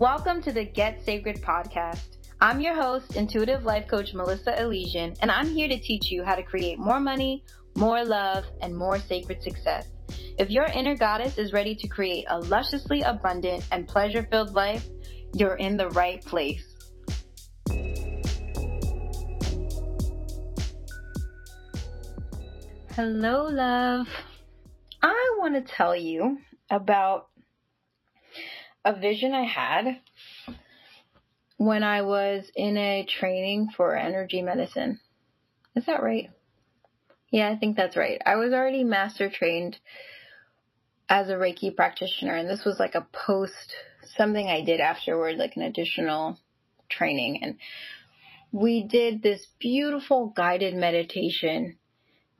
Welcome to the Get Sacred podcast. I'm your host, intuitive life coach Melissa Elysian, and I'm here to teach you how to create more money, more love, and more sacred success. If your inner goddess is ready to create a lusciously abundant and pleasure filled life, you're in the right place. Hello, love. I want to tell you about a vision I had when I was in a training for energy medicine. Is that right? Yeah, I think that's right. I was already master trained as a Reiki practitioner, and this was like a post, something I did afterward, like an additional training. And we did this beautiful guided meditation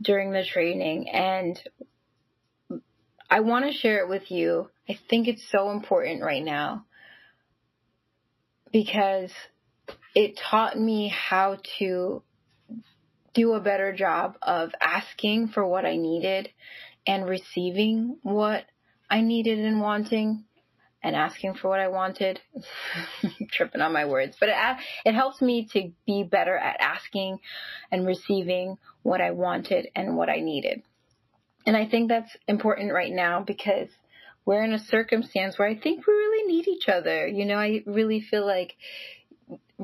during the training, and I want to share it with you. I think it's so important right now because it taught me how to do a better job of asking for what I needed and receiving what I needed and wanting and asking for what I wanted. tripping on my words, but it it helps me to be better at asking and receiving what I wanted and what I needed. And I think that's important right now because we're in a circumstance where I think we really need each other. You know, I really feel like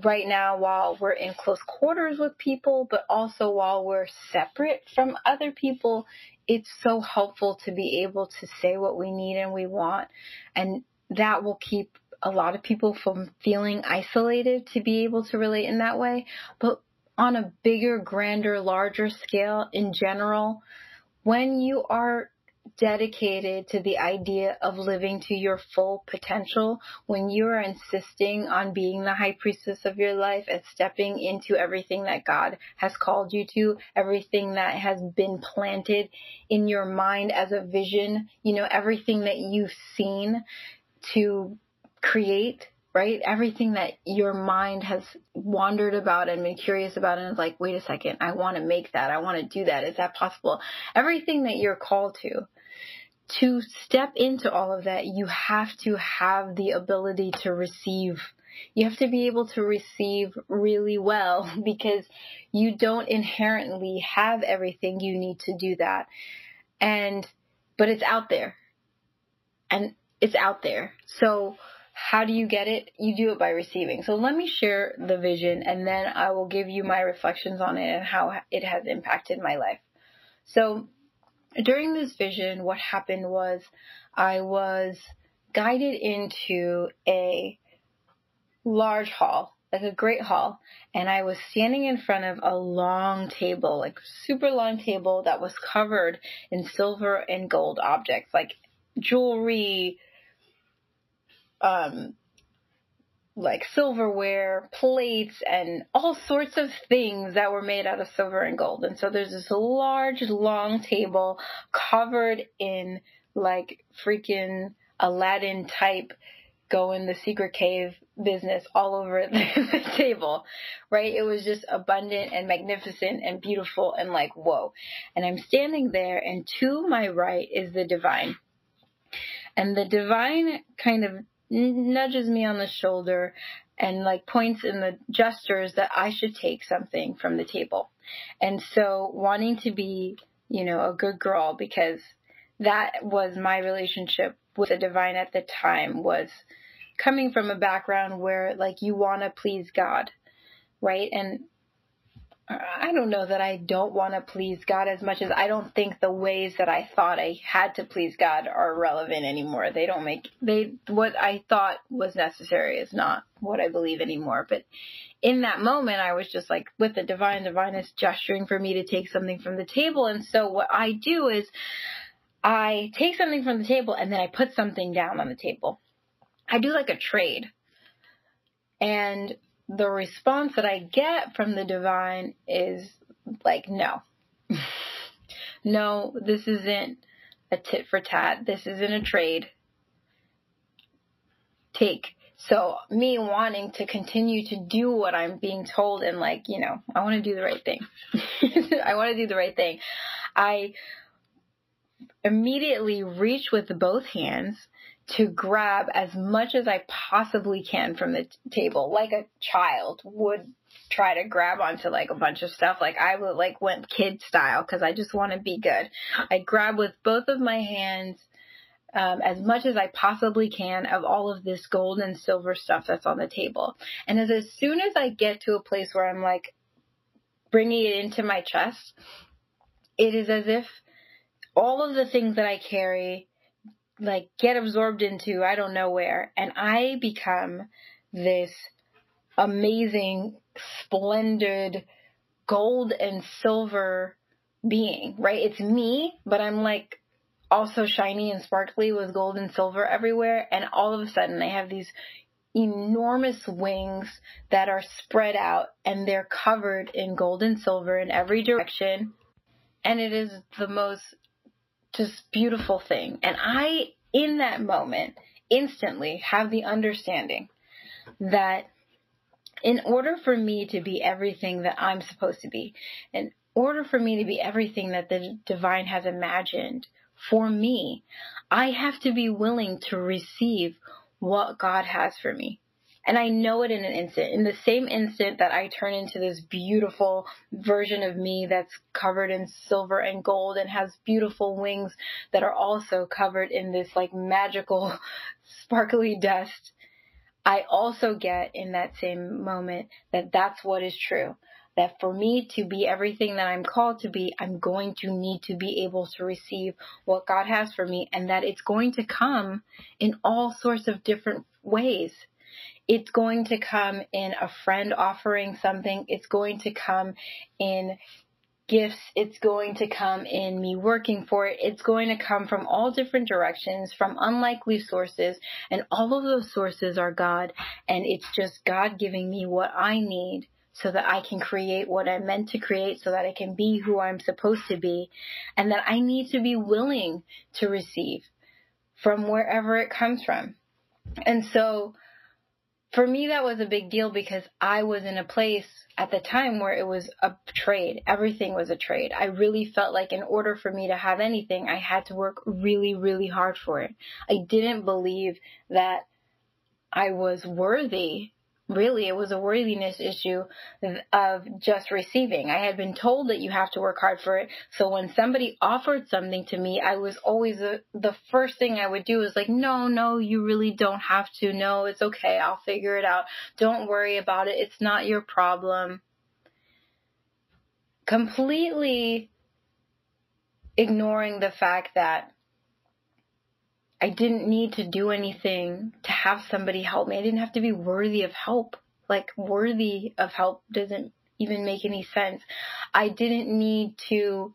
right now while we're in close quarters with people, but also while we're separate from other people, it's so helpful to be able to say what we need and we want. And that will keep a lot of people from feeling isolated to be able to relate in that way. But on a bigger, grander, larger scale in general, when you are dedicated to the idea of living to your full potential, when you are insisting on being the high priestess of your life and stepping into everything that God has called you to, everything that has been planted in your mind as a vision, you know, everything that you've seen to create right? Everything that your mind has wandered about and been curious about and is like, wait a second, I want to make that. I want to do that. Is that possible? Everything that you're called to to step into all of that, you have to have the ability to receive. You have to be able to receive really well because you don't inherently have everything you need to do that. And, but it's out there. And it's out there. So, how do you get it? You do it by receiving. So let me share the vision and then I will give you my reflections on it and how it has impacted my life. So during this vision, what happened was I was guided into a large hall, like a great hall, and I was standing in front of a long table, like super long table that was covered in silver and gold objects, like jewelry, um, like silverware, plates, and all sorts of things that were made out of silver and gold. And so there's this large, long table covered in like freaking Aladdin type go in the secret cave business all over the table, right? It was just abundant and magnificent and beautiful and like, whoa. And I'm standing there, and to my right is the divine. And the divine kind of nudges me on the shoulder and like points in the gestures that I should take something from the table. And so wanting to be, you know, a good girl because that was my relationship with the divine at the time was coming from a background where like you want to please God, right? And I don't know that I don't want to please God as much as I don't think the ways that I thought I had to please God are relevant anymore. They don't make they what I thought was necessary is not what I believe anymore. But in that moment I was just like with the divine divine is gesturing for me to take something from the table and so what I do is I take something from the table and then I put something down on the table. I do like a trade. And the response that I get from the divine is like, no. no, this isn't a tit for tat. This isn't a trade. Take. So, me wanting to continue to do what I'm being told and, like, you know, I want to do the right thing. I want to do the right thing. I immediately reach with both hands to grab as much as I possibly can from the t- table, like a child would try to grab onto like a bunch of stuff. Like I would like went kid style because I just want to be good. I grab with both of my hands um, as much as I possibly can of all of this gold and silver stuff that's on the table. And as, as soon as I get to a place where I'm like bringing it into my chest, it is as if all of the things that I carry like get absorbed into I don't know where and I become this amazing splendid gold and silver being, right? It's me, but I'm like also shiny and sparkly with gold and silver everywhere. And all of a sudden, I have these enormous wings that are spread out and they're covered in gold and silver in every direction. And it is the most just beautiful thing. And I, in that moment, instantly have the understanding that in order for me to be everything that I'm supposed to be, in order for me to be everything that the divine has imagined for me, I have to be willing to receive what God has for me. And I know it in an instant. In the same instant that I turn into this beautiful version of me that's covered in silver and gold and has beautiful wings that are also covered in this like magical sparkly dust, I also get in that same moment that that's what is true that for me to be everything that I'm called to be, I'm going to need to be able to receive what God has for me and that it's going to come in all sorts of different ways. It's going to come in a friend offering something. It's going to come in gifts. It's going to come in me working for it. It's going to come from all different directions, from unlikely sources. And all of those sources are God. And it's just God giving me what I need so that I can create what I'm meant to create, so that I can be who I'm supposed to be, and that I need to be willing to receive from wherever it comes from. And so for me, that was a big deal because I was in a place at the time where it was a trade. Everything was a trade. I really felt like in order for me to have anything, I had to work really, really hard for it. I didn't believe that I was worthy really it was a worthiness issue of just receiving. I had been told that you have to work hard for it. So when somebody offered something to me, I was always the first thing I would do is like, no, no, you really don't have to. No, it's okay. I'll figure it out. Don't worry about it. It's not your problem. Completely ignoring the fact that I didn't need to do anything to have somebody help me. I didn't have to be worthy of help. Like, worthy of help doesn't even make any sense. I didn't need to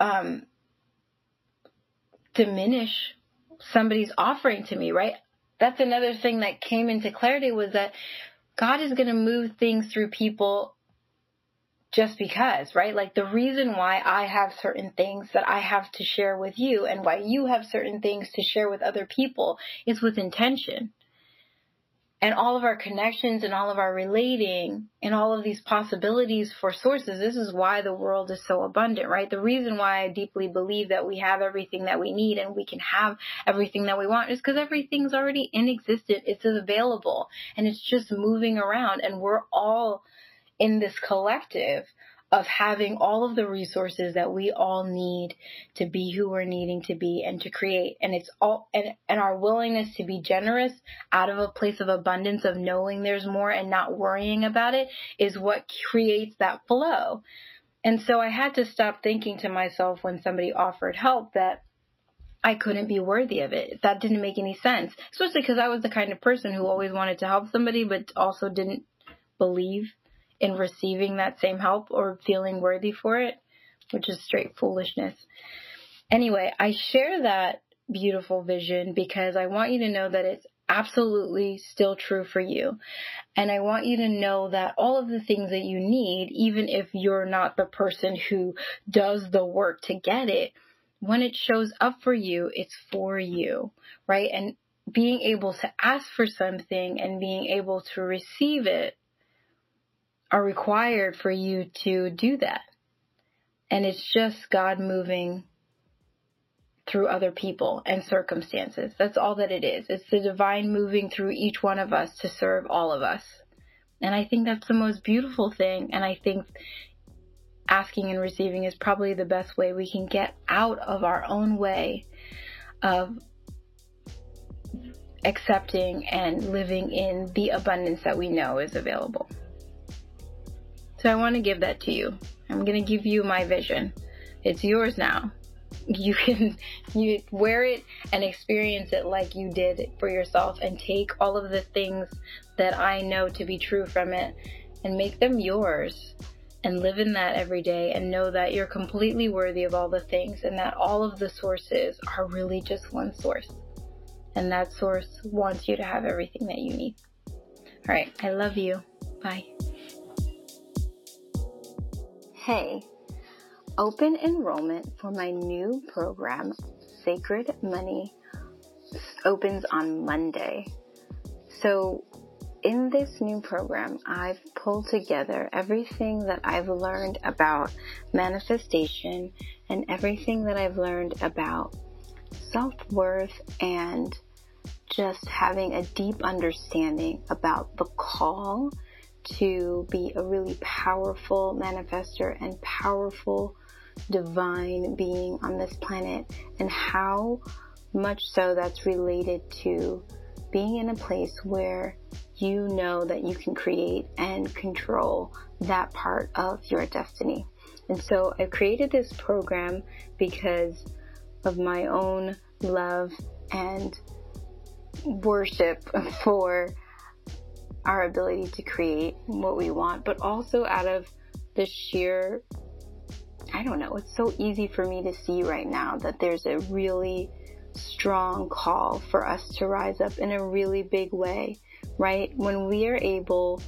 um, diminish somebody's offering to me, right? That's another thing that came into clarity was that God is going to move things through people just because, right? Like the reason why I have certain things that I have to share with you and why you have certain things to share with other people is with intention. And all of our connections and all of our relating and all of these possibilities for sources, this is why the world is so abundant, right? The reason why I deeply believe that we have everything that we need and we can have everything that we want is because everything's already in existence. It's available and it's just moving around and we're all in this collective of having all of the resources that we all need to be who we're needing to be and to create and it's all and, and our willingness to be generous out of a place of abundance of knowing there's more and not worrying about it is what creates that flow and so i had to stop thinking to myself when somebody offered help that I couldn't be worthy of it. That didn't make any sense, especially because I was the kind of person who always wanted to help somebody but also didn't believe in receiving that same help or feeling worthy for it, which is straight foolishness. Anyway, I share that beautiful vision because I want you to know that it's absolutely still true for you. And I want you to know that all of the things that you need, even if you're not the person who does the work to get it, when it shows up for you, it's for you, right? And being able to ask for something and being able to receive it are required for you to do that. And it's just God moving through other people and circumstances. That's all that it is. It's the divine moving through each one of us to serve all of us. And I think that's the most beautiful thing. And I think asking and receiving is probably the best way we can get out of our own way of accepting and living in the abundance that we know is available. So I want to give that to you. I'm going to give you my vision. It's yours now. You can you wear it and experience it like you did for yourself and take all of the things that I know to be true from it and make them yours and live in that every day and know that you're completely worthy of all the things and that all of the sources are really just one source. And that source wants you to have everything that you need. All right, I love you. Bye. Hey, open enrollment for my new program, Sacred Money, opens on Monday. So, in this new program, I've pulled together everything that I've learned about manifestation and everything that I've learned about self worth and just having a deep understanding about the call to be a really powerful manifester and powerful divine being on this planet and how much so that's related to being in a place where you know that you can create and control that part of your destiny. And so I created this program because of my own love and worship for our ability to create what we want, but also out of the sheer, I don't know, it's so easy for me to see right now that there's a really strong call for us to rise up in a really big way, right? When we are able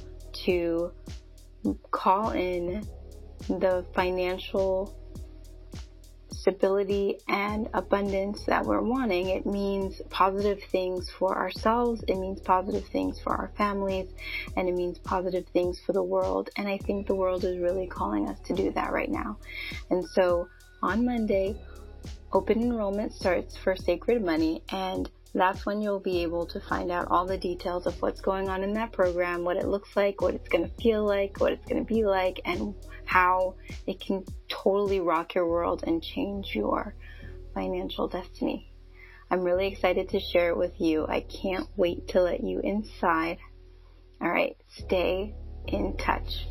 to call in the financial stability and abundance that we're wanting. It means positive things for ourselves, it means positive things for our families, and it means positive things for the world. And I think the world is really calling us to do that right now. And so on Monday, open enrollment starts for Sacred Money and that's when you'll be able to find out all the details of what's going on in that program, what it looks like, what it's going to feel like, what it's going to be like, and how it can totally rock your world and change your financial destiny. I'm really excited to share it with you. I can't wait to let you inside. All right, stay in touch.